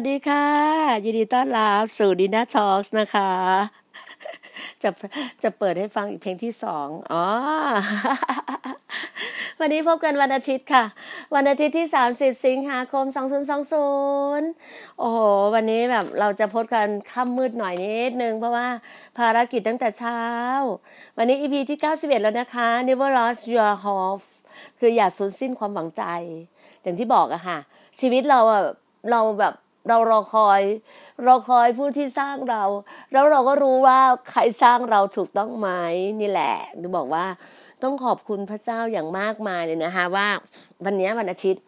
วัสดีค่ะ ยินดีต้อนรับสู่ดินาทอ l k นะคะ จะจะเปิดให้ฟังอีกเพลงที่สองอ๋อ วันนี้พบกันวันอาทิตย์ค่ะ วันอาทิตย์ที่ 30 สิงหาคม 2020 โอ้โห วันนี้แบบเราจะพดกันค่ำมืดหน่อยนิดนึง เพราะว่าภารกิจตั้งแต่เช้า วันนี้ EP ที่ 91 แล้วนะคะ Never Lost Your Hope คืออย่าสูญสิ้นความหวังใจ อย่างที่บอกอะค่ะ ชีวิตเราอะเราแบบ เรารอคอย รอคอยผู้ที่สร้างเรา แล้วเราก็รู้ว่าใครสร้างเราถูกต้องไหมนี่แหละหรือบอกว่าต้องขอบคุณพระเจ้าอย่างมากมายเลยนะคะว่าวันนี้วันอาทิตย์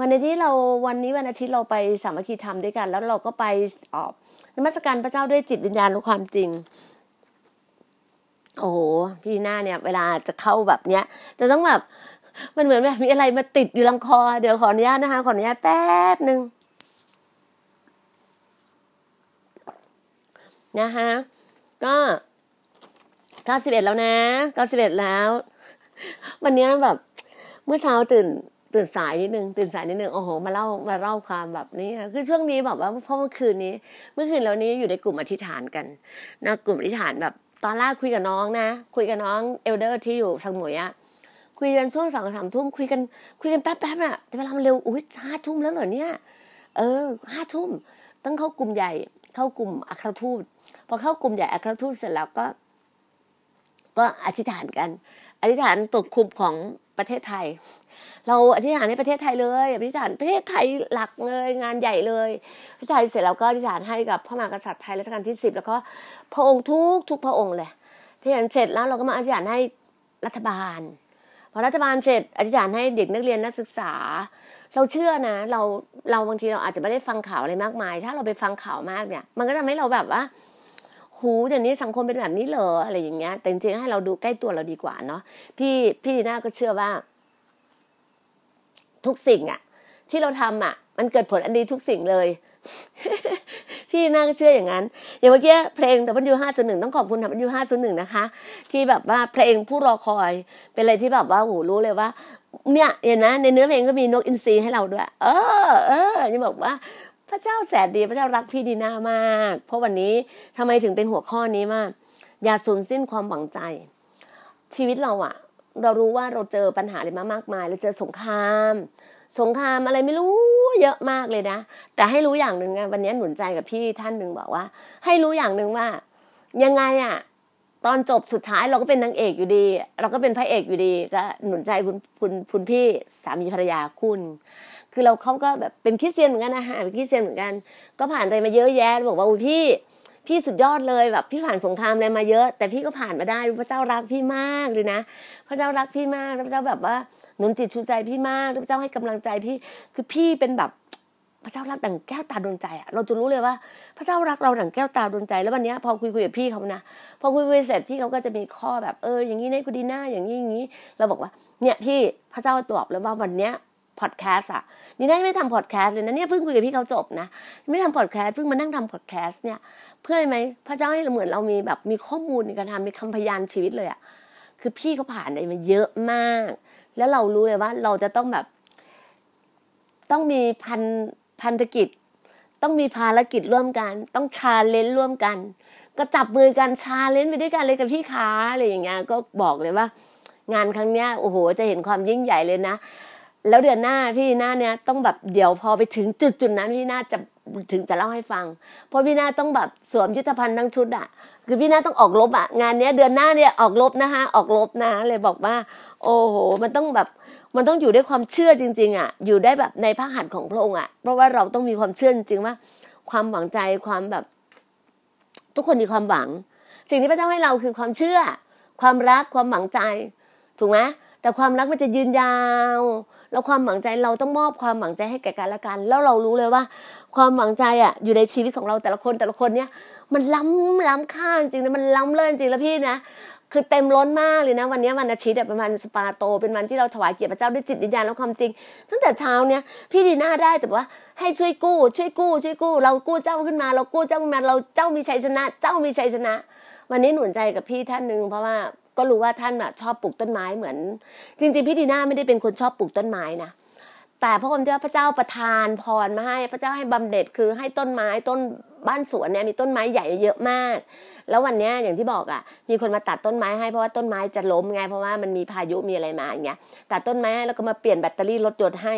วันอาทิตย์เราวันนี้วันอาทิตย์เราไปสามัคคีธรรมด้วยกัน แล้วเราก็ไปออกนมัสการพระเจ้าด้วยจิตวิญญาณและความจริงโอ้โหพี่หน้าเนี่ยเวลาจะเข้าแบบเนี้ย จะต้องแบบมันเหมือนแบบมีอะไรมาติดอยู่ลำคอ เดี๋ยวขออนุญาตนะคะ ขออนุญาตแป๊บหนึ่ง นะคะก็เก้าสิบเอ็ดแล้วนะเก้าสิบเอ็ดแล้ว วันนี้แบบเมื่อเช้าตื่นตื่นสายนิดนึงตื่นสายนิดนึงโอ้โหมาเล่ามาเล่าความแบบนี้คือช่วงนี้แบบว่าเพราะเมื่อคืนนี้ เมื่อคืนเรานี้อยู่ในกลุ่มอธิษฐานกันนะกลุ่มอธิษฐานแบบ ตอนแรกคุยกับน้องนะ คุยกับน้องเอลเดอร์ที่อยู่สังหมวยอะคุยกันช่วงสองสามทุ่มคุยกันคุยกันแป๊บๆอะแต่เวลามันเร็วอุ้ยห้าทุ่มแล้วเหรอเนี่ย เออห้าทุ่มต้องเข้ากลุ่มใหญ่ เข้ากลุ่มอัครทูต พอเข้ากลุ่มใหญ่อัครทูตเสร็จแล้วก็ ก็อธิษฐานกัน อธิษฐานปกคุมของประเทศไทย เราอธิษฐานให้ประเทศไทยเลยอธิษฐานประเทศไทยหลักเลยงานใหญ่เลยประเทศไทยเสร็จแล้วก็อธิษฐานให้กับพระมหากษัตริย์ไทยรัชกาลที่สิบแล้วก็พระองค์ทุกทุกพระองค์เลยที่เสร็จแล้วเราก็มาอธิษฐานให้รัฐบาลพอรัฐบาลเสร็จอธิษฐานให้เด็กนักเรียนนักศึกษา เราเชื่อนะ เราเราบางทีเราอาจจะไม่ได้ฟังข่าวอะไรมากมาย ถ้าเราไปฟังข่าวมากเนี่ย มันก็ทำให้เราแบบว่า หูเดี๋ยวนี้สังคมเป็นแบบนี้เหรออะไรอย่างเงี้ย แต่จริงๆให้เราดูใกล้ตัวเราดีกว่าเนาะพี่พี่ดีน่าก็เชื่อว่า ทุกสิ่งอะที่เราทำอะมันเกิดผลอันดีทุกสิ่งเลย พี่น่าก็เชื่ออย่างนั้น อย่างเมื่อกี้เพลง W ห้าจุดหนึ่งต้องขอบคุณ W ห้าจุดหนึ่งนะคะ ที่แบบว่าเพลงผู้รอคอยเป็นอะไรที่แบบว่าโหรู้เลยว่า เนี่ยเห็นนะในเนื้อเพลงก็มีนกอินทรีให้เราด้วย เออ เออนี่บอกว่า พระเจ้าแสนดีพระเจ้ารักพี่ดีน่ามาก เพราะวันนี้ทำไมถึงเป็นหัวข้อนี้มากอย่าสูญสิ้นความหวังใจ ชีวิตเราอะเรารู้ว่าเราเจอปัญหาอะไรมามากมายเราเจอสงคราม สงครามอะไรไม่รู้เยอะมากเลยนะ แต่ให้รู้อย่างหนึ่งไงวันนี้หนุนใจกับพี่ท่านหนึ่งบอกว่า ให้รู้อย่างหนึ่งว่า ยังไงอะตอนจบสุดท้ายเราก็เป็นนางเอกอยู่ดี เราก็เป็นพระเอกอยู่ดีก็หนุนใจคุณคุณคุณพี่สามีภรรยาคุณ คือเราเขาก็แบบเป็นคริสเตียนเหมือนกันนะฮะเป็นคริสเตียนเหมือนกัน ก็ผ่านอะไรมาเยอะแยะบอกว่าอุ้ยพี่พี่สุดยอดเลยแบบพี่ผ่านสงครามอะไรมาเยอะ แต่พี่ก็ผ่านมาได้พระเจ้ารักพี่มากเลยนะ พระเจ้ารักพี่มากพระเจ้าแบบว่าหนุนจิตชูใจพี่มากพระเจ้าให้กำลังใจพี่คือพี่เป็นแบบพระเจ้ารักดั่งแก้วตาดวงใจอะเราจะรู้เลยว่า พระเจ้ารักเราดั่งแก้วตาดวงใจ แล้ววันนี้พอคุยคุยกับพี่เขานะพอคุยคุยเสร็จพี่เขาก็จะมีข้อแบบเอออย่างนี้ในกูดีหน้าอย่างนี้อย่างนี้ เราบอกว่าเนี่ยพี่พระเจ้าตอบแล้วว่าวันเนี้ย พอดแคสต์อะนี่น่าไม่ทำพอดแคสต์เลยนะเนี่ยเพิ่งคุยกับพี่เขาจบนะ ไม่ทำพอดแคสต์เพิ่งมานั่งทำพอดแคสต์เนี่ย เพื่อไหมพระเจ้าให้เราเหมือนเรามีแบบมีข้อมูลในการทำมีคำพยานชีวิตเลยอะคือพี่เขาผ่านอะไรมาเยอะมาก แล้วเรารู้เลยว่าเราจะต้องแบบ ต้องมีพันพันธกิจ ต้องมีภารกิจร่วมกัน ต้อง challenge ร่วมกัน ก็จับมือกัน challenge ไปด้วยกันเลยกับพี่ขาอะไรอย่างเงี้ยก็บอกเลยว่า งานครั้งเนี้ยโอ้โหจะเห็นความยิ่งใหญ่เลยนะ แล้วเดือนหน้าพี่หน้าเนี่ยต้องแบบเดี๋ยวพอไปถึงจุดจุดนั้นพี่หน้าจะถึงจะเล่าให้ฟัง เพราะพี่หน้าต้องแบบสวมยุทธภัณฑ์ทั้งชุดอะคือพี่หน้าต้องออกรบอะงานเนี้ยเดือนหน้าเนี่ยออกรบนะคะออกรบนะเลยบอกว่า โอ้โห มันต้องแบบมันต้องอยู่ด้วยความเชื่อจริง ๆอะอยู่ได้แบบในพระหัตถ์ของพระองค์อะเพราะว่าเราต้องมีความเชื่อจริงๆว่า ความหวังใจความแบบ ทุกคนมีความหวัง สิ่งที่พระเจ้าให้เราคือความเชื่อ ความรักความหวังใจ ถูกไหมแต่ความรักมันจะยืนยาว แล้วความหวังใจเราต้องมอบความหวังใจให้แก่กันและกัน แล้วเรารู้เลยว่า ความหวังใจอะอยู่ในชีวิตของเราแต่ละคนแต่ละคนเนี่ย มันล้ำล้ำค่าจริงนะมันล้ำเลิศจริงแล้วพี่นะคือเต็มล้นมากเลยนะ วันนี้วันอาทิตย์เป็นวันสปาโต เป็นวันที่เราถวายเกียรติพระเจ้าด้วยจิตวิญญาณและความจริง ตั้งแต่เช้าเนี่ยพี่ดีหน้าได้แต่ว่าให้ช่วยกู้ ช่วยกู้ ช่วยกู้ เรากู้เจ้าขึ้นมา เรากู้เจ้าขึ้นมา เราเจ้ามีชัยชนะ เจ้ามีชัยชนะ วันนี้หนุนใจกับพี่ท่านหนึ่งเพราะว่า ก็รู้ว่าท่านชอบปลูกต้นไม้เหมือน จริง ๆพี่ดีน่าไม่ได้เป็นคนชอบปลูกต้นไม้นะแต่พระองค์เจ้าพระเจ้าประทานพรมาให้พระเจ้าให้บำเหน็จคือให้ต้นไม้ต้นบ้านสวนเนี่ยมีต้นไม้ใหญ่เยอะมาก แล้ววันนี้อย่างที่บอกอะ มีคนมาตัดต้นไม้ให้เพราะว่าต้นไม้จะล้มไงเพราะว่ามันมีพายุมีอะไรมาอย่างเงี้ยตัดต้นไม้แล้วก็มาเปลี่ยนแบตเตอรี่รถยนต์ให้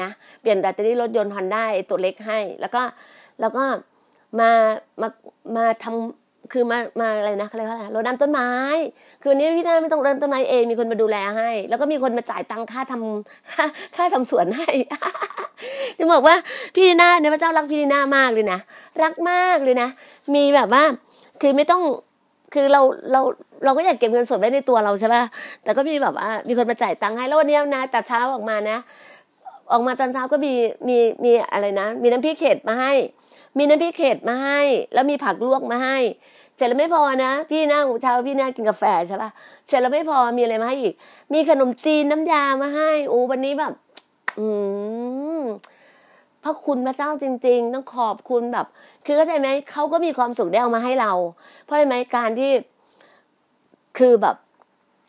นะเปลี่ยนแบตเตอรี่รถยนต์ฮอนด้าตัวเล็กให้ แล้วก็แล้วก็มามามาทำ คือมามาอะไรนะอะไรเขารดน้ำต้นไม้ คือนี้พี่นาไม่ต้องรดน้ำต้นไม้เองมีคนมาดูแลให้ แล้วก็มีคนมาจ่ายตังค่าทำค่าค่าทำสวนให้จะบอกว่าพี่ดีนาเนี่ยพระเจ้ารักพี่ดีนามากเลยนะรักมากเลยนะ มีแบบว่า คือไม่ต้องคือเราเราเราก็อยากเก็บเงินสดไว้ในตัวเราใช่ป่ะแต่ก็มีแบบว่ามีคนมาจ่ายตังค์ให้แล้ววันนี้นะแต่เช้าออกมานะ ออกมาตอนเช้าก็มีมีมีอะไรนะ มีน้ำพริกเข็ดมาให้ มีน้ำพริกเข็ดมาให้ แล้วมีผักลวกมาให้ เสร็จแล้วไม่พอนะ พี่นั่งเช้าพี่นั่งกินกาแฟใช่ป่ะเสร็จแล้วไม่พอมีอะไรมาให้อีก มีขนมจีนน้ำยามาให้โอ้วันนี้แบบ อืมพระคุณพระเจ้าจริง ๆ ต้องขอบคุณแบบ คือเข้าใจไหมเขาก็มีความสุขได้เอามาให้เรา เพราะอะไรไหมการที่คือแบบ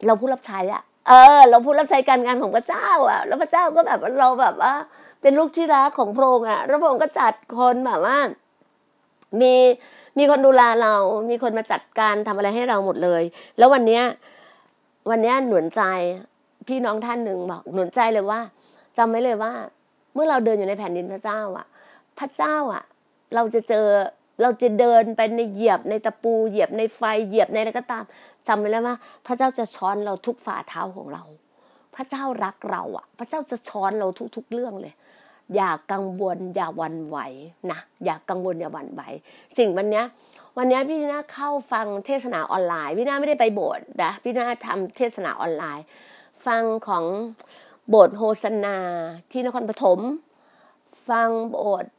เราผู้รับใช้อะเออ เราผู้รับใช้การงานของพระเจ้าอะแล้วพระเจ้าก็แบบเราแบบว่าเป็นลูกที่รักของพระองค์อะแล้วพระองค์ก็จัดคนแบบว่ามี มีคนดูแลเรา มีคนมาจัดการทำอะไรให้เราหมดเลย แล้ววันเนี้ยวันเนี้ยหนุนใจพี่น้องท่านหนึ่งบอกหนุนใจเลยว่าจำไว้เลยว่า เมื่อเราเดินอยู่ในแผ่นดินพระเจ้าอะ พระเจ้าอะ เราจะเจอเราจะเดินไปในเหยียบในตะปูเหยียบในไฟเหยียบในอะไรก็ตามจำไว้แล้วว่าพระเจ้าจะช้อนเราทุกฝ่าเท้าของเรา พระเจ้ารักเราอะ พระเจ้าจะช้อนเราทุกๆเรื่องเลย อย่ากังวลอย่าหวันไหวนะอย่ากังวลอย่าหวันไหว สิ่งวันเนี้ยวันนี้พี่นาเข้าฟังเทศนาออนไลน์พี่นาไม่ได้ไปโบสถ์นะพี่นาทำเทศนาออนไลน์ ฟังของโบสถ์โฮสนาที่นครปฐมฟังโบสถ์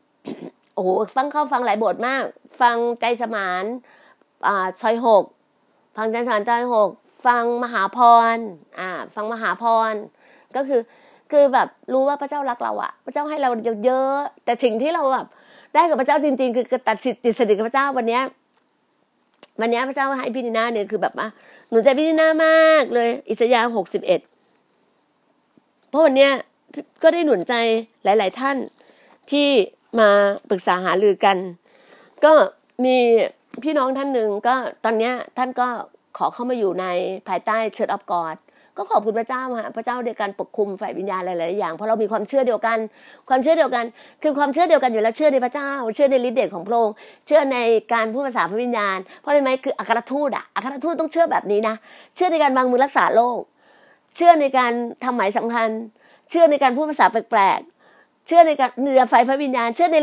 โอ้โหฟังเข้าฟังหลายโบสถ์มาก ฟังใจสมานอ่าซอยหกฟังใจสมานซอยหกฟังมหาพรอ่าฟังมหาพรก็คือ คือแบบรู้ว่าพระเจ้ารักเราอะพระเจ้าให้เราเยอะๆแต่สิ่งที่เราแบบได้กับพระเจ้าจริง ๆ คือตัดสิทธิ์ติดสนิทกับพระเจ้าวันเนี้ยวันนี้พระเจ้าให้พี่นีนาเนี่ยคือแบบว่าหนูใจพี่นีนามากเลย อิสยาห์หกสิบเอ็ดเพราะวันเนี้ยก็ได้หนุนใจหลาย ๆ ท่านที่มาปรึกษาหารือกัน ก็มีพี่น้องท่านหนึ่งก็ตอนเนี้ยท่านก็ขอเข้ามาอยู่ในภายใต้เชิดออฟกอด ก็ขอบคุณพระเจ้าฮะพระเจ้าในการปกคุมฝ่ายวิญญาณหลายๆอย่างเพราะเรามีความเชื่อเดียวกัน ความเชื่อเดียวกัน คือความเชื่อเดียวกันอยู่แล้วเชื่อในพระเจ้า เชื่อในฤทธิ์เดชของพระองค์เชื่อในการพูดภาษาพระวิญญาณ เพราะอะไรไหมคืออัครทูตอะอัครทูตต้องเชื่อแบบนี้นะเชื่อในการวางมือรักษาโรคเชื่อในการทำหมายสำคัญ เชื่อในการพูดภาษาแปลกๆเชื่อในการเหนือไฟพระวิญญาณ เชื่อใน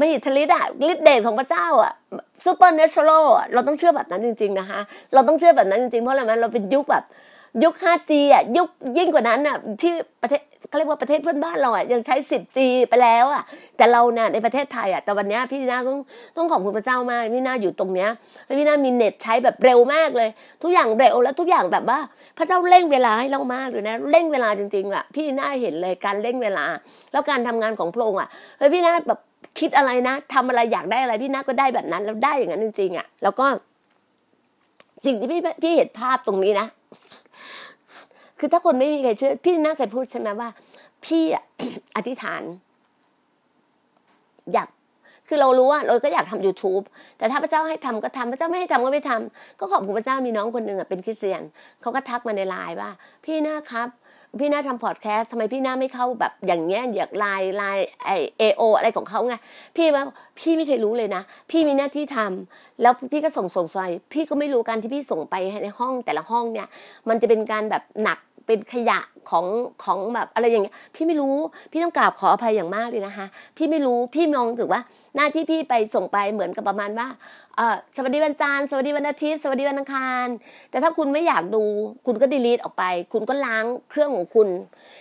มหิทธิฤทธิ์อะฤทธิ์เดชของพระเจ้าอะซูเปอร์เนเชอรัลเราต้องเชื่อแบบนั้นจริง ๆนะคะ เราต้องเชื่อแบบนั้นจริงๆเพราะอะไรไหมเราเป็นยุคแบบ ยุค 5G อะยุคยิ่งกว่านั้นอะที่ประเทศเขาเรียกว่าประเทศเพื่อนบ้านเราอะยังใช้ 10G ไปแล้วอะ แต่เราเนี่ยในประเทศไทยอะแต่วันนี้พี่นาต้องต้องขอบคุณพระเจ้ามากพี่นาอยู่ตรงเนี้ยแล้วพี่นามีเน็ตใช้แบบเร็วมากเลย ทุกอย่างเร็วแล้วทุกอย่างแบบว่า พระเจ้าเร่งเวลาให้เรามากเลยนะเร่งเวลาจริงๆอะพี่นาเห็นเลยการเร่งเวลา แล้วการทำงานของพระองค์อะเฮ้ยพี่นาแบบคิดอะไรนะทำอะไรอยากได้อะไรพี่นาก็ได้แบบนั้นแล้วได้อย่างนั้นจริงๆอะแล้วก็สิ่งที่พี่พี่เห็นภาพตรงนี้นะ คือถ้าคนไม่มีใครเชื่อพี่น่าเคยพูดใช่ไหมว่า พี่อธิษฐาน อยากคือเรารู้ว่าเราก็อยากทำ YouTube แต่ถ้าพระเจ้าให้ทำก็ทำพระเจ้าไม่ให้ทำก็ไม่ทำก็ขอบคุณพระเจ้ามีน้องคนหนึ่งอะเป็นคริสเตียนเขาก็ทักมาในไลน์ว่า พี่น่าครับ พี่น่าทำพอดแคสต์ทำไมพี่น่าไม่เข้าแบบอย่างเงี้ยอยากไลน์ LINE OA อะไรของเขาไงพี่ว่าพี่ไม่เคยรู้เลยนะ พี่มีหน้าที่ทำแล้วพี่ก็ส่งส่งไปพี่ก็ไม่รู้การที่พี่ส่งไปในห้องแต่ละห้องเนี่ย มันจะเป็นการแบบหนัก เป็นขยะของของแบบอะไรอย่างเงี้ยพี่ไม่รู้พี่ต้องกราบขออภัยอย่างมากเลยนะคะพี่ไม่รู้พี่มองถึงว่าหน้าที่พี่ไปส่งไปเหมือนกับประมาณว่าเออสวัสดีวันจันทร์สวัสดีวันอาทิตย์สวัสดีวันอังคาร แต่ถ้าคุณไม่อยากดู คุณก็ delete ออกไป คุณก็ล้างเครื่องของคุณ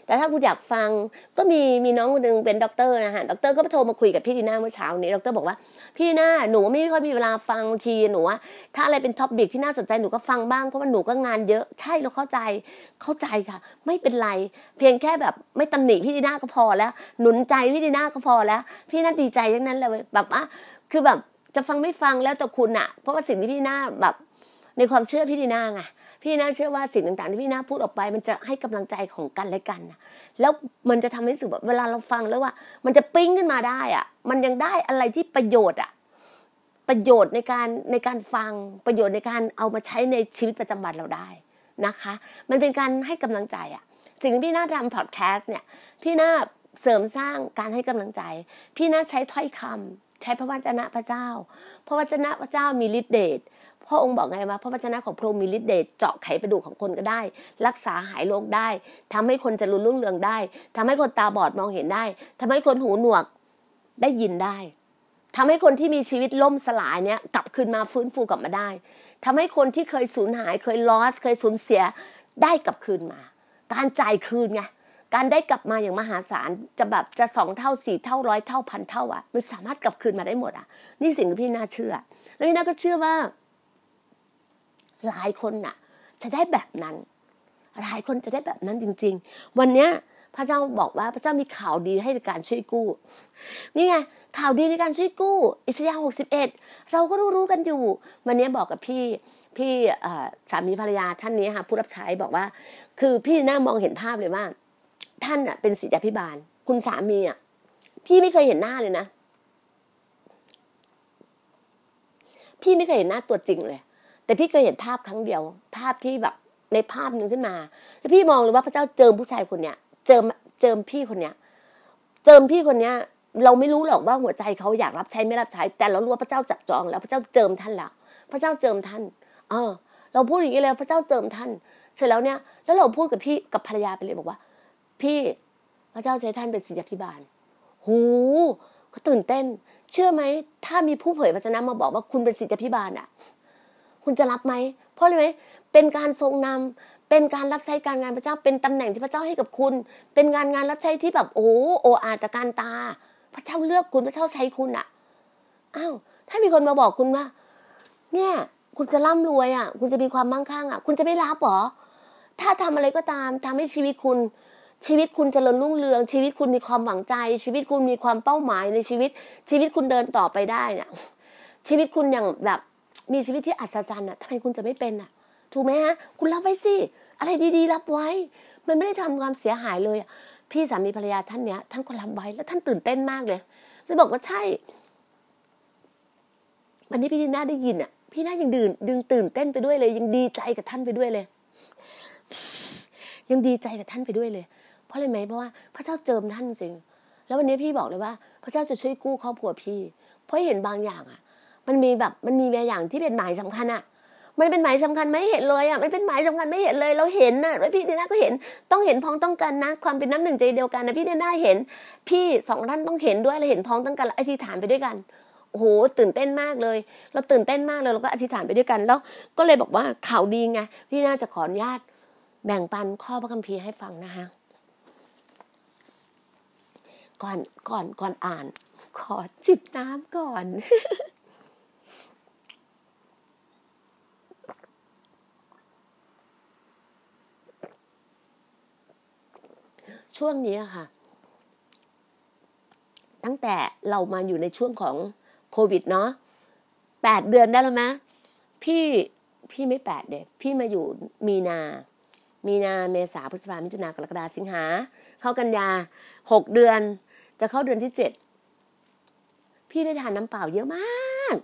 แต่ถ้าคุณอยากฟังก็มีมีน้องคนหนึ่งเป็นด็อกเตอร์นะฮะด็อกเตอร์ก็โทรมาคุยกับพี่ดีน่าเมื่อเช้านี้ด็อกเตอร์บอกว่า พี่น่าหนูไม่ค่อยมีเวลาฟังทีหนูว่าถ้าอะไรเป็น topic ที่น่าสนใจหนูก็ฟังบ้างเพราะว่าหนูก็งานเยอะใช่เราเข้าใจเข้าใจค่ะ ไม่เป็นไร เพียงแค่แบบไม่ตำหนิพี่ดีน่าก็พอแล้ว หนุนใจพี่ดีน่าก็พอแล้ว พี่น่าดีใจอย่างนั้นเลยแบบว่าคือแบบจะฟังไม่ฟังแล้วแต่คุณอะเพราะว่าสิ่งที่พี่น่าแบบในความเชื่อพี่ดีน่าไง พี่น่าเชื่อว่าสิ่งต่างๆที่พี่น่าพูดออกไป มันจะให้กำลังใจของกันและกันนะแล้วมันจะทำให้รู้สึกแบบเวลาเราฟังแล้วว่า มันจะปิ๊งขึ้นมาได้อะมันยังได้อะไรที่ประโยชน์อะประโยชน์ในการในการฟังประโยชน์ในการเอามาใช้ในชีวิตประจำวันเราได้นะคะ มันเป็นการให้กำลังใจอะสิ่งที่พี่น่าทำพอดแคสต์เนี่ย พี่น่าเสริมสร้างการให้กำลังใจ พี่น่าใช้ถ้อยคำใช้พระวจนะพระเจ้า พระวจนะพระเจ้ามีฤทธิ์เดช พระองค์บอกไงว่าพระวจนะของพระองค์มีฤทธิ์เดชเจาะไขกระดูกของคนก็ได้ รักษาหายโรคได้ทำให้คนจะรุนรุ่งเรืองได้ทำให้คนตาบอดมองเห็นได้ทำให้คนหูหนวกได้ยินได้ทำให้คนที่มีชีวิตล่มสลายเนี่ยกลับคืนมาฟื้นฟูกลับมาได้ทำให้คนที่เคยสูญหายเคยลอส เคยสูญเสียได้กลับคืนมา การจ่ายคืนไงการได้กลับมาอย่างมหาศาลจะแบบจะสองเท่าสี่เท่าร้อยเท่าพันเท่าอะมันสามารถกลับคืนมาได้หมดอะ นี่สิ่งที่พี่น่าเชื่อ แล้วพี่น่าก็เชื่อว่า หลายคนน่ะ จะได้แบบนั้น หลายคนจะได้แบบนั้นจริง ๆ วันเนี้ยพระเจ้าบอกว่าพระเจ้ามีข่าวดีให้ในการช่วยกู้ นี่ไงข่าวดีในการช่วยกู้ อิสยาห์หกสิบเอ็ดเราก็รู้รู้กันอยู่ วันนี้บอกกับพี่พี่สามีภรรยาท่านนี้ค่ะผู้รับใช้บอกว่า คือพี่น่ามองเห็นภาพเลยว่า ท่านอะเป็นศิษยาพิบาล คุณสามีอะพี่ไม่เคยเห็นหน้าเลยนะ พี่ไม่เคยเห็นหน้าตัวจริงเลย แต่พี่เคยเห็นภาพครั้งเดียว ภาพที่แบบในภาพนึงขึ้นมา แล้วพี่มองเลยว่าพระเจ้าเจิมผู้ชายคนเนี้ยเจิมเจิมพี่คนเนี้ย เจิมพี่คนเนี้ย เราไม่รู้หรอกว่าหัวใจเขาอยากรับใช้ไม่รับใช้ แต่เรารู้ว่าพระเจ้าจับจอง แล้วพระเจ้าเจิมท่านแล้วพระเจ้าเจิมท่านเออเราพูดอย่างนี้เลยพระเจ้าเจิมท่าน เสร็จแล้วเนี่ย แล้วเราพูดกับพี่กับภรรยาไปเลยบอกว่า พี่พระเจ้าใช้ท่านเป็นศิษยาพิบาลหูก็ตื่นเต้น เชื่อไหมถ้ามีผู้เผยพระชนะมาบอกว่าคุณเป็นศิษยาพิบาลอะ คุณจะรับไหมเพราะอะไรไหมเป็นการทรงนำเป็นการรับใช้การงานพระเจ้าเป็นตำแหน่งที่พระเจ้าให้กับคุณ เป็นงานงานรับใช้ที่แบบโอ้โออาตการตา พระเจ้าเลือกคุณพระเจ้าใช้คุณอะอ้าวถ้ามีคนมาบอกคุณว่าเนี่ย คุณจะร่ำรวยอะคุณจะมีความมั่งคั่งอะคุณจะไม่รับหรอถ้าทำอะไรก็ตามทำให้ชีวิตคุณ ชีวิตคุณจเจริญรุ่งเรือง ชีวิตคุณมีความหวังใจ ชีวิตคุณมีความเป้าหมายในชีวิต ชีวิตคุณเดินต่อไปได้น่ะชีวิตคุณอย่างแบบ มีชีวิตที่อัศจรรย์อะทำไมคุณจะไม่เป็นอะ ถูกไหมฮะ คุณรับไว้สิ อะไรดีๆ รับไว้ มันไม่ได้ทำความเสียหายเลยพี่สามีภรรยาท่านเนี้ยท่านก็รับไว้แล้วท่านตื่นเต้นมากเลยเลยบอกว่าใช่ วันนี้พี่ดีน่าได้ยินอะ พี่น่ายังดื่นดึงตื่นเต้นไปด้วยเลย ยังดีใจกับท่านไปด้วยเลย ยังดีใจกับท่านไปด้วยเลย เพราะอะไรไหมเพราะว่าพระเจ้าเจิมท่านจริงแล้ววันนี้พี่บอกเลยว่า พระเจ้าจะช่วยกู้ครอบครัวพี่ เพราะเห็นบางอย่างอะ มันมีแบบมันมีบางอย่างที่เป็นหมายสำคัญอะมันเป็นหมายสำคัญไม่เห็นเลยอะมันเป็นหมายสำคัญไม่เห็นเลย เราเห็นนะพี่เดน่าก็เห็นต้องเห็นพ้องต้องกันนะ ความเป็นน้ำหนึ่งใจเดียวกันนะพี่เดน่าเห็น พี่สองท่านต้องเห็นด้วยเราเห็นพ้องต้องกันแล้วอธิษฐานไปด้วยกันโอ้โหตื่นเต้นมากเลย เราตื่นเต้นมากเลยเราก็อธิษฐานไปด้วยกัน แล้วก็เลยบอกว่าข่าวดีไงพี่น่าจะขออนุญาตแบ่งปันข้อพระคัมภีร์ให้ฟังนะคะก่อนก่อนก่อนอ่าน ขอจิบน้ำก่อน ช่วงนี้ค่ะ ตั้งแต่เรามาอยู่ในช่วงของโควิดเนาะแปดเดือนได้แล้วไหมพี่พี่ไม่แปดเด็พี่มาอยู่มีนา มีนาเมษาพฤษภามิถุนากรกฎาสิงหา เข้ากันยาหกเดือน จะเข้าเดือนที่เจ็ดพี่ได้ทานน้ำเปล่าเยอะมาก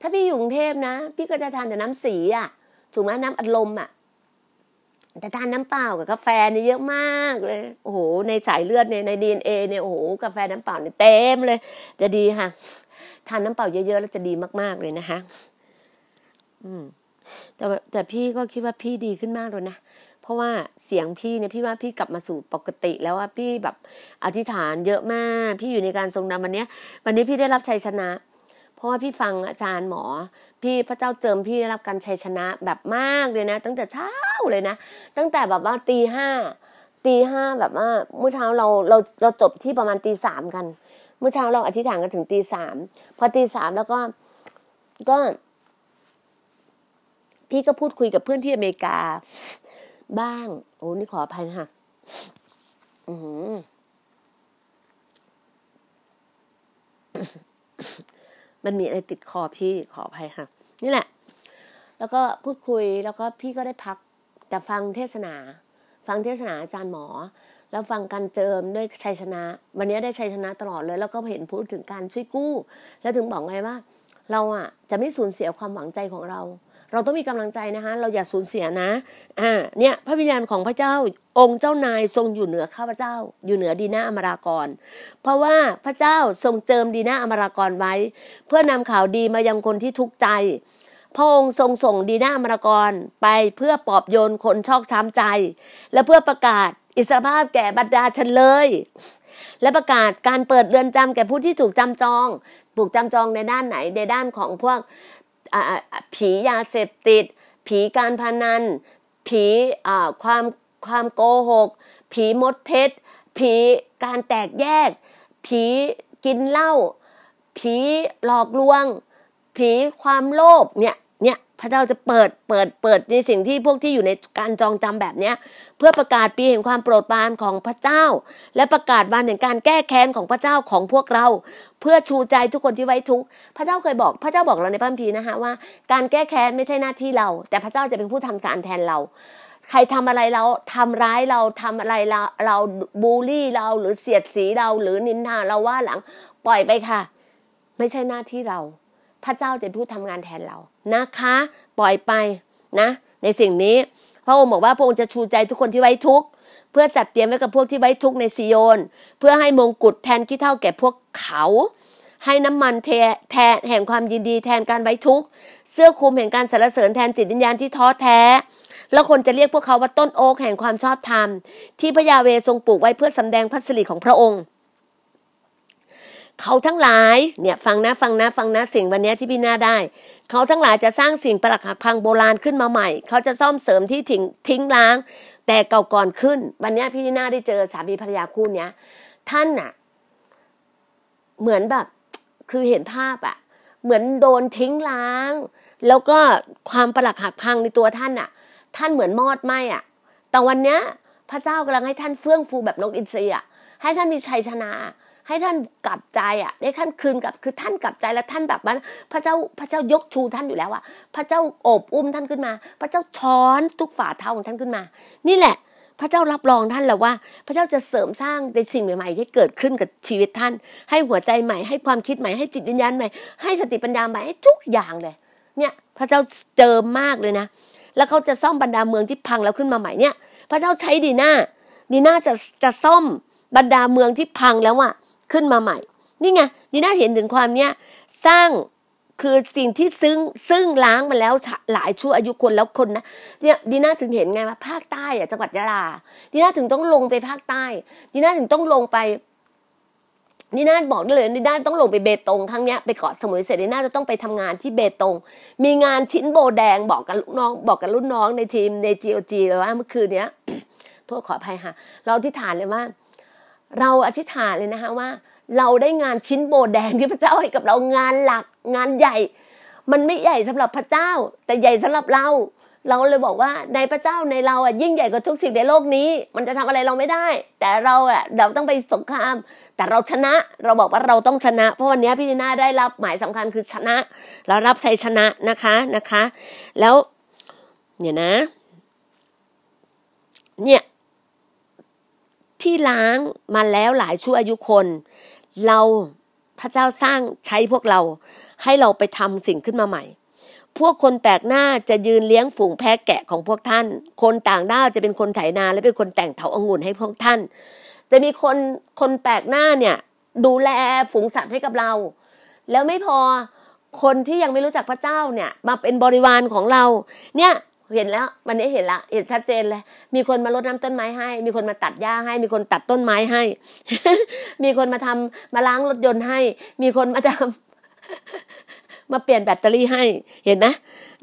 ถ้าพี่อยู่กรุงเทพนะ พี่ก็จะทานแต่น้ำสีอะ ถูกไหมน้ำอัดลมอะ แต่ทานน้ำเปล่ากับกาแฟเนี่ยเยอะมากเลย โอ้โห ในสายเลือดเนี่ยในดีเอ็นเอเนี่ยโอ้โหกาแฟน้ำเปล่าเนี่ยเต็มเลย จะดีค่ะ ทานน้ำเปล่าเยอะๆแล้วจะดีมากๆเลยนะคะ อืม แต่แต่พี่ก็คิดว่าพี่ดีขึ้นมากเลยนะเพราะว่าเสียงพี่เนี่ยพี่ว่าพี่กลับมาสู่ปกติ แล้วว่าพี่แบบอธิษฐานเยอะมาก พี่อยู่ในการทรงนำวันนี้วันนี้พี่ได้รับชัยชนะ ราะว่าพี่ฟังอาจารย์หมอ พี่พระเจ้าเจิมพี่ได้รับการชัยชนะแบบมากเลยนะ ตั้งแต่เช้าเลยนะ ตั้งแต่แบบว่าตีห้าตีห้าแบบว่าเมื่อเช้าเราเราเราจบที่ประมาณตีสามกัน เมื่อเช้าเราอธิษฐานกันถึงตีสามพอตีสามแล้วก็ก็ พี่ก็พูดคุยกับเพื่อนที่อเมริกา บ้างโอ้นี่ขออภัยนะคะอือ มันมีอะไรติดคอพี่ขออภัยค่ะ นี่แหละ แล้วก็พูดคุยแล้วก็พี่ก็ได้พัก แต่ฟังเทศนา ฟังเทศนาอาจารย์หมอ แล้วฟังการเจิมด้วยชัยชนะ วันนี้ได้ชัยชนะตลอดเลย แล้วก็เห็นพูดถึงการช่วยกู้ แล้วถึงบอกไงว่า เราอะจะไม่สูญเสียความหวังใจของเรา เราต้องมีกำลังใจนะคะ เราอย่าสูญเสียนะอ่าเนี่ยพระวิญญาณของพระเจ้าองค์เจ้านายทรงอยู่เหนือข้าพเจ้า อยู่เหนือดีนาอมรากร เพราะว่าพระเจ้าทรงเจิมดีนาอมรากรไว้ เพื่อนำข่าวดีมายังคนที่ทุกข์ใจพระองค์ทรงส่งดีนาอมรากรไปเพื่อปอบโยนคนชอกช้ำใจ และเพื่อประกาศอิสรภาพแก่บรรดาฉันเลย และประกาศการเปิดเรือนจำแก่ผู้ที่ถูกจำจอง ถูกจำจองในด้านไหนในด้านของพวก ผียาเสพติด ผีการพนัน ผีความความโกหก ผีมดเท็จ ผีการแตกแยก ผีกินเหล้า ผีหลอกลวง ผีความโลภเนี่ยเนี่ย พระเจ้าจะเปิดเปิดเปิดในสิ่งที่พวกที่อยู่ในการจองจำแบบเนี้ย เพื่อประกาศปีแห่งความโปรดปรานของพระเจ้า และประกาศวันแห่งการแก้แค้นของพระเจ้าของพวกเรา เพื่อชูใจทุกคนที่ไว้ทุกข์พระเจ้าเคยบอก พระเจ้าบอกเราในพระคัมภีร์นะคะว่า การแก้แค้นไม่ใช่หน้าที่เรา แต่พระเจ้าจะเป็นผู้ทำการแทนเราใครทำอะไรเราทำร้ายเราทำอะไรเราเราบูลลี่เราหรือเสียดสีเราหรือนินทาเราว่าหลังปล่อยไปค่ะ ไม่ใช่หน้าที่เรา พระเจ้าจะพูดทำงานแทนเรานะคะ ปล่อยไปนะ ในสิ่งนี้ พระองค์บอกว่าพระองค์จะชูใจทุกคนที่ไว้ทุกข์เพื่อจัดเตรียมไว้กับพวกที่ไว้ทุกข์ในซิโยน เพื่อให้มงกุฎแทนขี้เท่าแก่พวกเขา ให้น้ำมันแทแทนแห่งความยินดีแทนการไว้ทุกข์เสื้อคลุมแห่งการสรรเสริญแทนจิตวิญญาณที่ท้อแท้แล้วคนจะเรียกพวกเขาว่าต้นโอ๊กแห่งความชอบธรรม ที่พระยาเวทรงปลูกไว้เพื่อสำแดงพระสิริของพระองค์ เขาทั้งหลายเนี่ยฟังนะฟังนะฟังนะสิ่งวันนี้ที่พี่นาได้ เขาทั้งหลายจะสร้างสิ่งประหลักหักพังโบราณขึ้นมาใหม่ เขาจะซ่อมเสริมที่ทิ้งทิ้งล้าง แต่เก่าก่อนขึ้น วันนี้พี่นาได้เจอสามีภรรยาคู่เนี้ยท่านน่ะเหมือนแบบคือเห็นภาพอะเหมือนโดนทิ้งล้าง แล้วก็ความประหลักหักพังในตัวท่านอะท่านเหมือนมอดไหมอะแต่วันเนี้ยพระเจ้ากำลังให้ท่านเฟื่องฟูแบบนกอินทรีอะให้ท่านมีชัยชนะ ให้ท่านกลับใจอะได้ท่านคืนกลับคือท่านกลับใจแล้วท่านแบบว่าพระเจ้าพระเจ้ายกชูท่านอยู่แล้วอะพระเจ้าโอบอุ้มท่านขึ้นมา พระเจ้าช้อนทุกฝ่าเท้าของท่านขึ้นมา นี่แหละ พระเจ้ารับรองท่านแล้วว่า พระเจ้าจะเสริมสร้างในสิ่งใหม่ๆที่เกิดขึ้นกับชีวิตท่าน ให้หัวใจใหม่ให้ความคิดใหม่ให้จิตวิญญาณใหม่ให้สติปัญญาใหม่ให้ทุกอย่างเลย เนี่ยพระเจ้าเจิมมากเลยนะแล้วเขาจะซ่อมบรรดาเมืองที่พังแล้วขึ้นมาใหม่เนี่ย พระเจ้าใช้ดีน่าดีน่าจะจะซ่อมบรรดาเมืองที่พังแล้วอะ ขึ้นมาใหม่ นี่ไงดีน่าเห็นถึงความเนี้ยสร้างคือสิ่งที่ซึ่งซึ่งล้างมาแล้วหลายชั่วอายุคนแล้วคนนะเนี่ยดีน่าถึงเห็นไงว่าภาคใต้อะจังหวัดยะลาดีน่าถึงต้องลงไปภาคใต้ดีน่าถึงต้องลงไปดีน่าบอกได้เลยดีน่าต้องลงไปเบตงครั้งเนี้ยไปเกาะสมุยเสร็จดีน่าจะต้องไปทำงานที่เบตง มีงานชิ้นโบแดงบอกกับลูกน้องบอกกับรุ่นน้องในทีมในจีโอจีเลยว่าเมื่อคืนเนี้ยโทษขออภัยค่ะ เราอธิษฐานเลยว่า เราอธิษฐานเลยนะคะว่า เราได้งานชิ้นโบแดงที่พระเจ้าให้กับเรางานหลักงานใหญ่ มันไม่ใหญ่สำหรับพระเจ้า แต่ใหญ่สำหรับเรา เราเลยบอกว่าในพระเจ้าในเราอะยิ่งใหญ่กว่าทุกสิ่งในโลกนี้ มันจะทำอะไรเราไม่ได้ แต่เราอะเราต้องไปสงคราม แต่เราชนะเราบอกว่าเราต้องชนะ เพราะวันนี้พี่ดีน่าได้รับหมายสำคัญคือชนะ เรารับชัยชนะนะคะนะคะ แล้วเนี่ยนะ เนี่ย ที่ล้างมาแล้วหลายชั่วอายุคน เราพระเจ้าสร้างใช้พวกเรา ให้เราไปทำสิ่งขึ้นมาใหม่ พวกคนแปลกหน้าจะยืนเลี้ยงฝูงแพะแกะของพวกท่าน คนต่างด้าวจะเป็นคนไถนาและเป็นคนแต่งเถาองุ่นให้พวกท่าน จะมีคนคนแปลกหน้าเนี่ยดูแลฝูงสัตว์ให้กับเรา แล้วไม่พอคนที่ยังไม่รู้จักพระเจ้าเนี่ยมาเป็นบริวารของเรา เนี่ย เห็นแล้ววันนี้เห็นละเห็นชัดเจนเลย มีคนมารดน้ำต้นไม้ให้ มีคนมาตัดหญ้าให้ มีคนตัดต้นไม้ให้ มีคนมาทำมาล้างรถยนต์ให้ มีคนมาทำมาเปลี่ยนแบตเตอรี่ให้เห็นไหม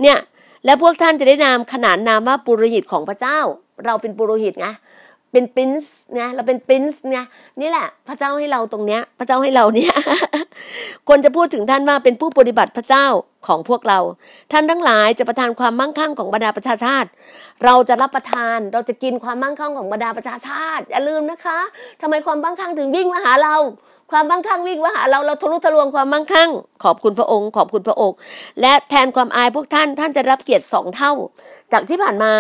เนี่ย แล้วพวกท่านจะได้นามขนานนามว่าปุโรหิตของพระเจ้า เราเป็นปุโรหิตไง เป็น prince ไงเราเป็น prince ไงนี่แหละ พระเจ้าให้เราตรงเนี้ย พระเจ้าให้เราเนี่ยคนจะพูดถึงท่านว่าเป็นผู้ปฏิบัติพระเจ้าของพวกเรา ท่านทั้งหลายจะประทานความมั่งคั่งของบรรดาประชาชาติ เราจะรับประทานเราจะกินความมั่งคั่งของบรรดาประชาชาติ อย่าลืมนะคะทำไมความมั่งคั่งถึงวิ่งมาหาเรา ความมั่งคั่งวิ่งมาหาเราเราทะลุทะลวงความมั่งคั่ง ขอบคุณพระองค์ ขอบคุณพระองค์ และแทนความอายพวกท่านท่านจะรับเกียรติสองเท่า จากที่ผ่านมา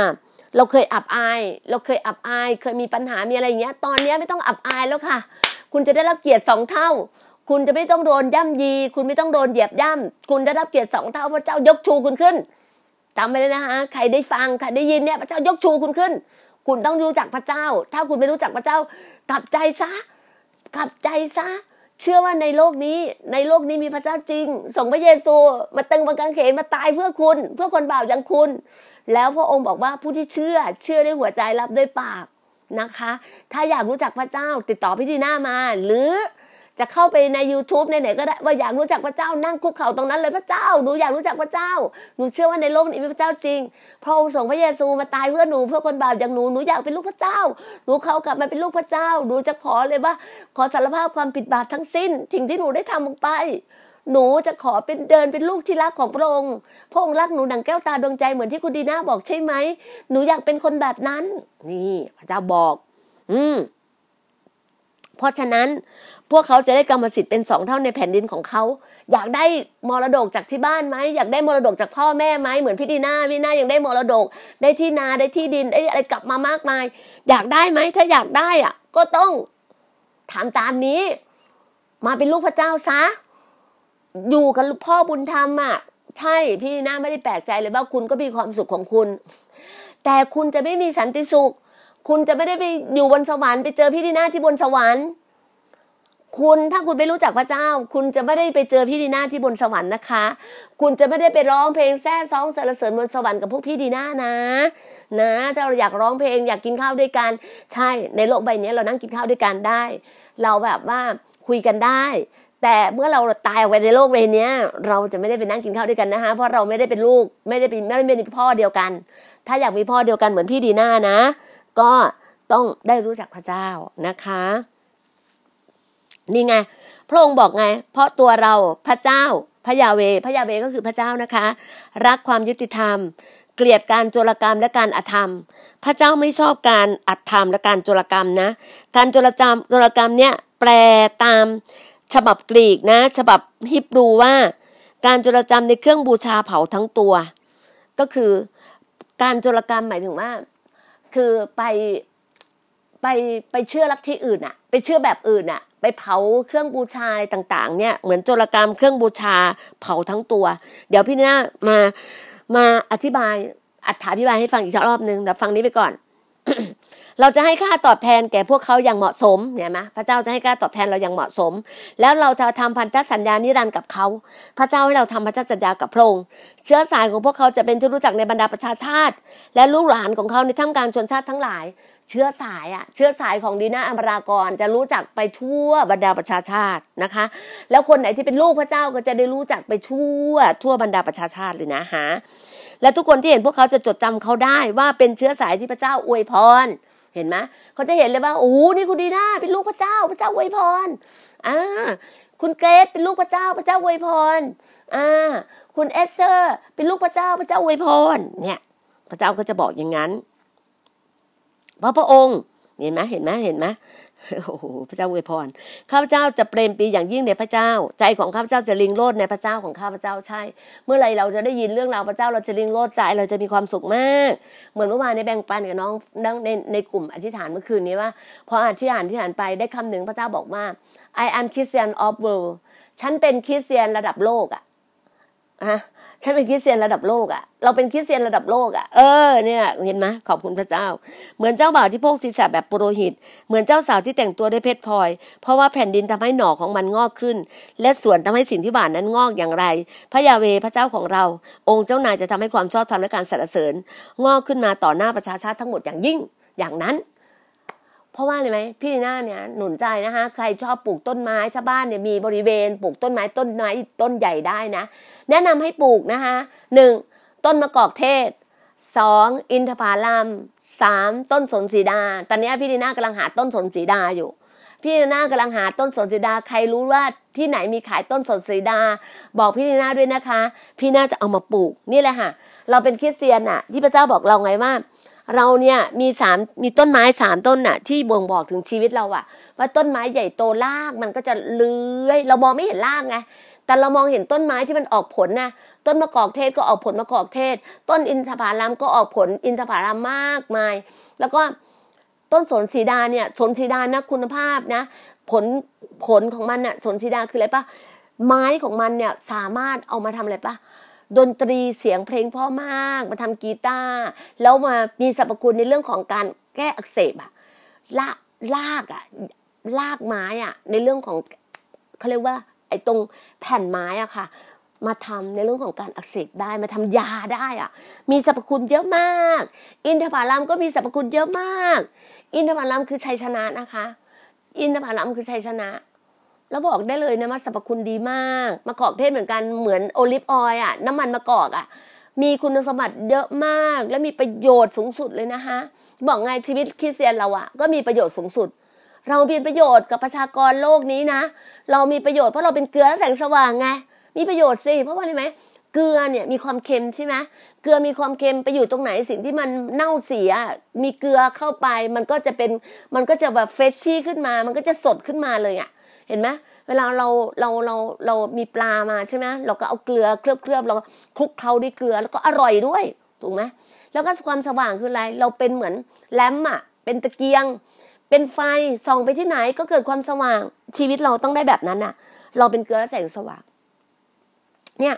เราเคยอับอาย เราเคยอับอาย เคยมีปัญหามีอะไรอย่างเงี้ย ตอนนี้ไม่ต้องอับอายแล้วค่ะ คุณจะได้รับเกียรติสองเท่า คุณจะไม่ต้องโดนย่ำยี คุณไม่ต้องโดนเหยียบย่ำคุณได้รับเกียรติสองเท่าพระเจ้ายกชูคุณขึ้นจำไปเลยนะคะใครได้ฟังใครได้ยินเนี่ยพระเจ้ายกชูคุณขึ้น คุณต้องรู้จักพระเจ้า ถ้าคุณไม่รู้จักพระเจ้ากลับใจซะกลับใจซะเชื่อว่าในโลกนี้ในโลกนี้มีพระเจ้าจริง ส่งพระเยซู มาตึงบนกางเขนมาตายเพื่อคุณ เพื่อคนบาปอย่างคุณ แล้วพระองค์บอกว่าผู้ที่เชื่อเชื่อด้วยหัวใจรับด้วยปากนะคะ ถ้าอยากรู้จักพระเจ้าติดต่อพี่ดีน่ามา หรือจะเข้าไปใน YouTube ไหนๆก็ได้ว่าอยากรู้จักพระเจ้านั่งคุกเข่าตรงนั้นเลยพระเจ้าหนูอยากรู้จักพระเจ้าหนูเชื่อว่าในโลกนี้มีพระเจ้าจริงพระองค์ส่งพระเยซูมาตายเพื่อหนูเพื่อคนบาปอย่างหนูหนูอยากเป็นลูกพระเจ้าหนูเขากลับมาเป็นลูกพระเจ้าหนูจะขอเลยว่า ขอสารภาพความผิดบาปทั้งสิ้นสิ่งที่หนูได้ทำลงไป หนูจะขอเป็นเดินเป็นลูกที่รักของพระองค์ พระองค์รักหนูดังแก้วตาดวงใจเหมือนที่คุณดีน่าบอกใช่ไหม หนูอยากเป็นคนแบบนั้น นี่พระเจ้าบอก อืม เพราะฉะนั้นพวกเขาจะได้กรรมสิทธิ์เป็นสองเท่าในแผ่นดินของเขา อยากได้มรดกจากที่บ้านไหม อยากได้มรดกจากพ่อแม่ไหม เหมือนพี่ดีน่าพี่นายังได้มรดก ได้ที่นาได้ที่ดินได้อะไรกลับมามากมาย อยากได้ไหม ถ้าอยากได้อะ ก็ต้องถามตามนี้ มาเป็นลูกพระเจ้าซะ อยู่กับพ่อบุญธรรมอะใช่พี่นาไม่ได้แปลกใจเลยว่าคุณก็มีความสุขของคุณ แต่คุณจะไม่มีสันติสุข คุณจะไม่ได้ไปอยู่บนสวรรค์ไปเจอพี่ดีน่าที่บนสวรรค์ คุณถ้าคุณไม่รู้จักพระเจ้า คุณจะไม่ได้ไปเจอพี่ดีน่าที่บนสวรรค์นะคะ คุณจะไม่ได้ไปร้องเพลงแซ่ซ้องสรรเสริญบนสวรรค์กับพวกพี่ดีน่านะ นะถ้าเราอยากร้องเพลงอยากกินข้าวด้วยกัน ใช่ในโลกใบนี้เรานั่งกินข้าวด้วยกันได้ เราแบบว่าคุยกันได้ แต่เมื่อเราตายออกไปในโลกใบนี้เราจะไม่ได้ไปนั่งกินข้าวด้วยกันนะคะเพราะเราไม่ได้เป็นลูกไม่ได้เป็นไม่ได้เป็นพ่อเดียวกัน ถ้าอยากมีพ่อเดียวกันเหมือนพี่ดีน่านะ ก็ต้องได้รู้จักพระเจ้านะคะ นี่ไง พระองค์บอกไง เพราะตัวเราพระเจ้าพระยาเวพระยาเวก็คือพระเจ้านะคะ รักความยุติธรรม เกลียดการโจรกรรมและการอธรรม พระเจ้าไม่ชอบการอธรรมและการโจรกรรมนะ การโจรกรรมโจรกรรมเนี่ยแปลตาม ฉบับกรีกนะ ฉบับฮิบรูว่า การจรกรรมในเครื่องบูชาเผาทั้งตัว ก็คือการโจรกรรมหมายถึงว่า คือไปไปไปเชื่อลัทธิอื่นอะไปเชื่อแบบอื่นอะไปเผาเครื่องบูชาต่างๆ เนี่ยเหมือนโจรกรรมเครื่องบูชาเผาทั้งตัว เดี๋ยวพี่น่ามามาอธิบายอธิบายให้ฟังอีกรอบนึงเดี๋ยวฟังนี้ไปก่อน เราจะให้ค่าตอบแทนแก่พวกเขาอย่างเหมาะสมเนี่ยไหมพระเจ้าจะให้ค่าตอบแทนเราอย่างเหมาะสม แล้วเราจะทำพันธสัญญานิรันดร์กับเขา พระเจ้าให้เราทำพันธสัญญากับพระองค์เชื้อสายของพวกเขาจะเป็นที่รู้จักในบรรดาประชาชาติ และลูกหลานของเขาในท่ามกลางชนชาติทั้งหลาย เชื้อสายอะเชื้อสายของดีนาอัมรากรจะรู้จักไปทั่วบรรดาประชาชาตินะคะ แล้วคนไหนที่เป็นลูกพระเจ้าก็จะได้รู้จักไปทั่วทั่วบรรดาประชาชาติเลยนะฮะและทุกคนที่เห็นพวกเขาจะจดจำเขาได้ว่าเป็นเชื้อสายที่พระเจ้าอวยพร เห็นไหมเขาจะเห็นเลยว่าโอ้นี่คุณดีน่าเป็นลูกพระเจ้าพระเจ้าอวยพรอ่าคุณเกรซเป็นลูกพระเจ้าพระเจ้าอวยพรอ่าคุณเอสเตอร์เป็นลูกพระเจ้าพระเจ้าอวยพรเนี่ยพระเจ้าก็จะบอกอย่างนั้นเพราะพระองค์เห็นไหมเห็นไหมเห็นไหม โอ้โหพระเจ้าอวยพรข้าพเจ้าจะเปรมปีอย่างยิ่งในพระเจ้า ใจของข้าพเจ้าจะลิงโลดในพระเจ้าของข้าพเจ้าใช่ เมื่อไรเราจะได้ยินเรื่องราวพระเจ้าเราจะลิงโลดใจเราจะมีความสุขมาก เหมือนเมื่อวานในแบ่งปันกับน้องในในกลุ่มอธิษฐานเมื่อคืนนี้ว่าพออธิษฐานอธิษฐานไปได้คำหนึ่งพระเจ้าบอกว่า I am Christian of world ฉันเป็นคริสเตียนระดับโลกอะ ฮะฉันเป็นคริสเตียนระดับโลกอะ่ะเราเป็นคริสเตียนระดับโลกอะ่ะเออเนี่ยเห็นไหมขอบคุณพระเจ้า เหมือนเจ้าบ่าวที่โพกศีรษะแบบปุโรหิต เหมือนเจ้าสาวที่แต่งตัวด้วยเพชรพลอย เพราะว่าแผ่นดินทำให้หน่อของมันงอกขึ้น และส่วนทำให้สิ่งที่บานนั้นงอกอย่างไร พระยาเวพระเจ้าของเรา องค์เจ้านายจะทำให้ความชอบธรรมและการสรรเสริญ งอกขึ้นมาต่อหน้าประชาชาติทั้งหมดอย่างยิ่งอย่างนั้น ราะว่าเลยไหมพี่หน้าเนี่ยหนุนใจนะคะใครชอบปลูกต้นไม้ชาวบ้านเนี่ยมีบริเวณปลูกต้นไม้ต้นไม้ต้นใหญ่ได้นะ แนะนำให้ปลูกนะคะหนึ่งต้นมะกอกเทศสองอินทผลัมสามต้นสนสีดา ตอนนี้พี่ดีน่ากำลังหาต้นสนสีดาอยู่ พี่ดีน่ากำลังหาต้นสนสีดาใครรู้ว่าที่ไหนมีขายต้นสนสีดา บอกพี่ดีน่าด้วยนะคะ พี่น่าจะเอามาปลูกนี่แหละค่ะ เราเป็นคริสเตียนอะที่พระเจ้าบอกเราไงว่า เราเนี่ยมีสามมีต้นไม้สามต้นน่ะ ที่บ่งบอกถึงชีวิตเราอะว่าต้นไม้ใหญ่โตรากมันก็จะเลื้อย เรามองไม่เห็นรากไงแต่เรามองเห็นต้นไม้ที่มันออกผลนะต้นมะกอกเทศก็ออกผลมะกอกเทศ ต้นอินทผลัมก็ออกผลอินทผลัมมากมาย แล้วก็ต้นสนสีดาเนี่ยสนสีดานะคุณภาพนะ ผลผลของมันน่ะสนสีดาคืออะไรปะไม้ของมันเนี่ยสามารถเอามาทำอะไรปะ ดนตรีเสียงเพลงพ่อมาก มาทำกีตาร์แล้วมามีสรรพคุณในเรื่องของการแก้อักเสบอะลากลากอะลากไม้อะในเรื่องของเขาเรียกว่า ไอ้ตรงแผ่นไม้อะค่ะ มาทำในเรื่องของการอักเสบได้มาทำยาได้อะมีสรรพคุณเยอะมาก อินทผลัมก็มีสรรพคุณเยอะมาก อินทผลัมคือชัยชนะนะคะ อินทผลัมคือชัยชนะ แล้วบอกได้เลยนะว่าสรรพคุณดีมากมะกอกเทศเหมือนกันเหมือน olive oil อะน้ำมันมะกอกอะ มีคุณสมบัติเยอะมาก และมีประโยชน์สูงสุดเลยนะคะ บอกไงชีวิตคริสเตียนเราอะ ก็มีประโยชน์สูงสุด เรามีประโยชน์กับประชากรโลกนี้นะ เรามีประโยชน์เพราะเราเป็นเกลือแสงสว่างไงมีประโยชน์สิเพราะว่าอะไรไหมเกลือเนี่ยมีความเค็มใช่ไหมเกลือมีความเค็มไปอยู่ตรงไหนสิ่งที่มันเน่าเสีย มีเกลือเข้าไป มันก็จะเป็นมันก็จะแบบเฟรชชี่ขึ้นมา มันก็จะสดขึ้นมาเลยอะ เห็นไหมเวลาเราเราเราเรามีปลามาใช่ไหมเราก็เอาเกลือเคลือบเคลือบเราคลุกเคล้าด้วยเกลือแล้วก็อร่อยด้วยถูกไหมแล้วก็ความสว่างคืออะไร เราเป็นเหมือนแลมอะเป็นตะเกียง เป็นไฟส่องไปที่ไหนก็เกิดความสว่างชีวิตเราต้องได้แบบนั้นอะ เราเป็นเกลือและแสงสว่าง เนี่ย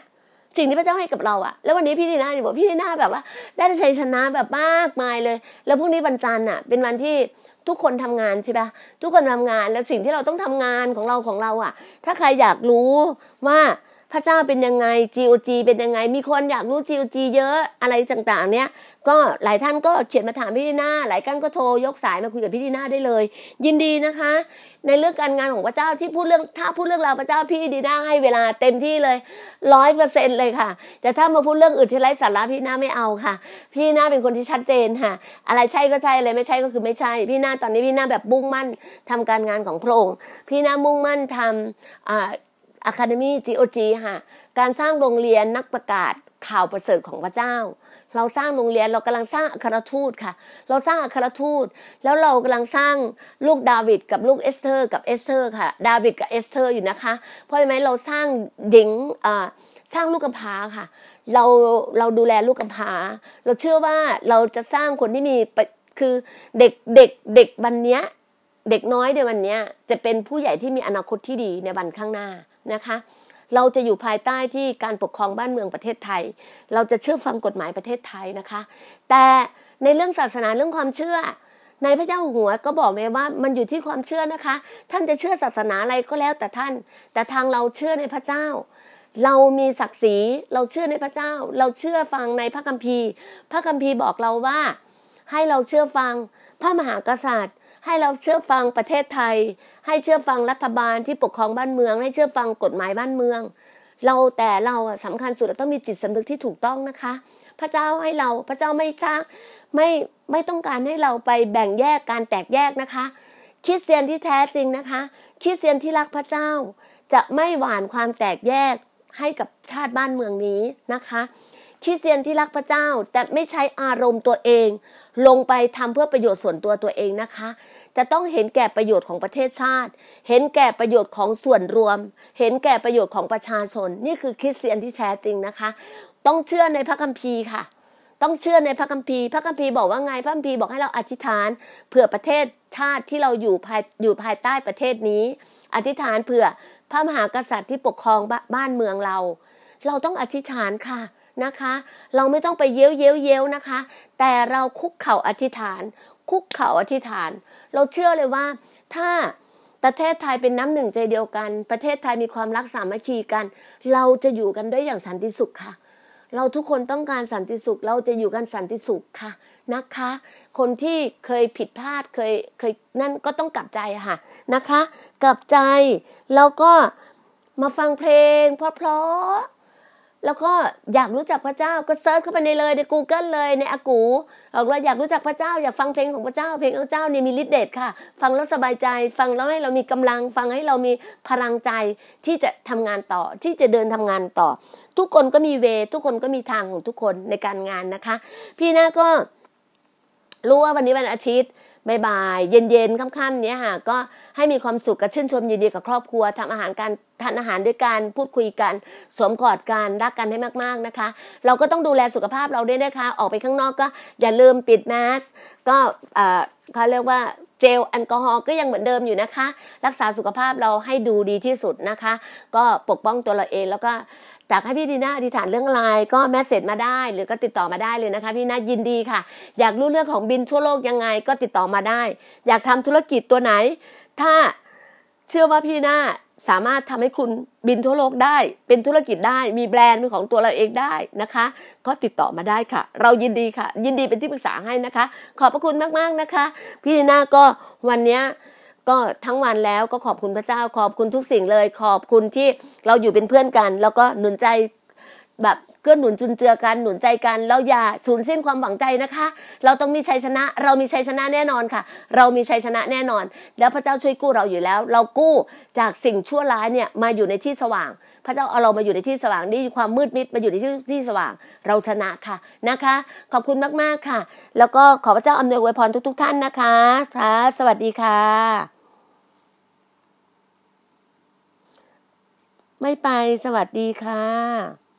สิ่งที่พระเจ้าให้กับเราอะแล้ววันนี้พี่ดีน่าบอกพี่ดีน่าแบบว่า ได้ชัยชนะแบบมากมายเลย แล้วพรุ่งนี้วันจันทร์อะเป็นวันที่ ทุกคนทำงานใช่ปะทุกคนทำงานแล้วสิ่งที่เราต้องทำงานของเราของเราอะถ้าใครอยากรู้ว่า พระเจ้าเป็นยังไง GOG เป็นยังไง มีคนอยากรู้ GOG เยอะอะไรต่างๆ เนี้ยก็หลายท่านก็เขียนมาถามพี่ดีนาหลายท่านก็โทรยกสายมาคุยกับพี่ดีนาได้เลย ยินดีนะคะ ในเรื่องการงานของพระเจ้าที่พูดเรื่องถ้าพูดเรื่องราวพระเจ้าพี่ดีนาให้เวลาเต็มที่เลยร้อยเปอร์เซ็นเลยค่ะแต่ถ้ามาพูดเรื่องอื่นที่ไร้สาระพี่นาไม่เอาค่ะ พี่นาเป็นคนที่ชัดเจนค่ะ อะไรใช่ก็ใช่อะไรไม่ใช่ก็คือไม่ใช่ พี่นาตอนนี้พี่นาแบบมุ่งมั่นทำการงานของพระองค์พี่นามุ่งมั่นทำอ่า Academy GOG ค่ะ การสร้างโรงเรียนนักประกาศข่าวประเสริฐของพระเจ้า เราสร้างโรงเรียนเรากำลังสร้างอัครทูตค่ะ เราสร้างอัครทูต แล้วเรากำลังสร้างลูกดาวิดกับลูกเอสเธอร์ กับเอสเธอร์ค่ะ ดาวิดกับเอสเธอร์อยู่นะคะ เพราะไหมเราสร้างด็กอ่าสร้างลูกกำพร้าค่ะ เราเราดูแลลูกกำพร้า เราเชื่อว่าเราจะสร้างคนที่มีคือเด็กเด็กเด็กวันเนี้ยเด็กน้อยในวันเนี้ยจะเป็นผู้ใหญ่ที่มีอนาคตที่ดีในวันข้างหน้า นะคะ เราจะอยู่ภายใต้ที่การปกครองบ้านเมืองประเทศไทย เราจะเชื่อฟังกฎหมายประเทศไทยนะคะ แต่ในเรื่องศาสนาเรื่องความเชื่อในพระเจ้าหัวก็บอกเลยว่ามันอยู่ที่ความเชื่อนะคะ ท่านจะเชื่อศาสนาอะไรก็แล้วแต่ท่าน แต่ทางเราเชื่อในพระเจ้า เรามีศักดิ์ศรีเราเชื่อในพระเจ้า เราเชื่อฟังในพระคัมภีร์ พระคัมภีร์บอกเราว่า ให้เราเชื่อฟังพระมหากษัตริย์ ให้เราเชื่อฟังประเทศไทย ให้เชื่อฟังรัฐบาลที่ปกครองบ้านเมือง ให้เชื่อฟังกฎหมายบ้านเมือง เราแต่เราอะสำคัญสุดเราต้องมีจิตสำนึกที่ถูกต้องนะคะ พระเจ้าให้เราพระเจ้าไม่สร้างไม่ไม่ต้องการให้เราไปแบ่งแยกการแตกแยกนะคะคริสเตียนที่แท้จริงนะคะคริสเตียนที่รักพระเจ้า จะไม่หวานความแตกแยกให้กับชาติบ้านเมืองนี้นะคะคริสเตียนที่รักพระเจ้าแต่ไม่ใช้อารมณ์ตัวเอง ลงไปทำเพื่อประโยชน์ส่วนตัวตัวเองนะคะ จะต้องเห็นแก่ประโยชน์ของประเทศชาติ เห็นแก่ประโยชน์ของส่วนรวม เห็นแก่ประโยชน์ของประชาชน นี่คือคริสเตียนที่แท้จริงนะคะ ต้องเชื่อในพระคัมภีร์ค่ะ ต้องเชื่อในพระคัมภีร์ พระคัมภีร์บอกว่าไง พระคัมภีร์บอกให้เราอธิษฐานเผื่อประเทศชาติที่เราอยู่ภายอยู่ภายใต้ประเทศนี้ อธิษฐานเผื่อพระมหากษัตริย์ที่ปกครองบบ้านเมืองเรา เราต้องอธิษฐานค่ะนะคะ เราไม่ต้องไปเย้ยวเย้ยวเย้ยวนะคะ แต่เราคุกเข่าอธิษฐาน คุกเข่าอธิษฐาน เราเชื่อเลยว่าถ้าประเทศไทยเป็นน้ำหนึ่งใจเดียวกัน ประเทศไทยมีความรักสามัคคีกัน เราจะอยู่กันด้วยอย่างสันติสุขค่ะ เราทุกคนต้องการสันติสุข เราจะอยู่กันสันติสุขค่ะนะคะ คนที่เคยผิดพลาดเคยเคยนั่นก็ต้องกลับใจค่ะนะคะ กลับใจแล้วก็มาฟังเพลงเพราะๆ แล้วก็อยากรู้จักพระเจ้าก็เซิร์ชเข้าไปในเลยใน Google เลยในอากูบอกว่าอยากรู้จักพระเจ้า อยากฟังเพลงของพระเจ้า เพลงของพระเจ้านี่มีฤทธิ์เดชค่ะ ฟังแล้วสบายใจ ฟังแล้วให้เรามีกำลังฟังให้เรามีพลังใจที่จะทำงานต่อที่จะเดินทำงานต่อ ทุกคนก็มีเว ทุกคนก็มีทางของทุกคนในการงานนะคะ พี่น่าก็รู้ว่าวันนี้วันอาทิตย์ บ่ายๆเย็นๆค่ำๆเนี้ยค่ะก็ให้มีความสุขกับชื่นชมยินดีกับครอบครัวทำอาหารการทานอาหารด้วยกันพูดคุยกันสวมกอดกันรักกันให้มากๆนะคะ เราก็ต้องดูแลสุขภาพเราด้วยนะคะออกไปข้างนอกก็อย่าลืมปิดแมสก็เขาเรียกว่าเจลแอลกอฮอล์ก็ยังเหมือนเดิมอยู่นะคะ รักษาสุขภาพเราให้ดูดีที่สุดนะคะ ก็ปกป้องตัวเราเองแล้วก็จากให้พี่ดีน่าอธิษฐานเรื่องอะไรก็แมสเซจมาได้ หรือก็ติดต่อมาได้เลยนะคะ พี่น่ายินดีค่ะ อยากรู้เรื่องของบินทั่วโลกยังไงก็ติดต่อมาได้ อยากทำธุรกิจตัวไหน ถ้าเชื่อว่าพี่น่าสามารถทำให้คุณบินทั่วโลกได้ เป็นธุรกิจได้มีแบรนด์เป็นของตัวเราเองได้นะคะ ก็ติดต่อมาได้ค่ะ เรายินดีค่ะ ยินดีเป็นที่ปรึกษาให้นะคะ ขอบพระคุณมากๆนะคะ พี่ดีน่าก็วันนี้ ก็ทั้งวันแล้วก็ขอบคุณพระเจ้าขอบคุณทุกสิ่งเลย ขอบคุณที่เราอยู่เป็นเพื่อนกัน แล้วก็หนุนใจแบบเกื้อหนุนจุนเจือกันหนุนใจกันแล้วอย่าสูญสิ้นความหวังใจนะคะ เราต้องมีชัยชนะ เรามีชัยชนะแน่นอนค่ะ เรามีชัยชนะแน่นอน แล้วพระเจ้าช่วยกู้เราอยู่แล้ว เรากู้จากสิ่งชั่วร้ายเนี่ยมาอยู่ในที่สว่าง พระเจ้าเอาเรามาอยู่ในที่สว่างนี่ความมืดมิดมาอยู่ในที่ที่สว่าง เราชนะค่ะนะคะ ขอบคุณมากๆค่ะ แล้วก็ขอพระเจ้าอำนวยอวยพรทุก ๆ ท่านนะคะสาสวัสดีค่ะ ไม่ไปสวัสดีค่ะ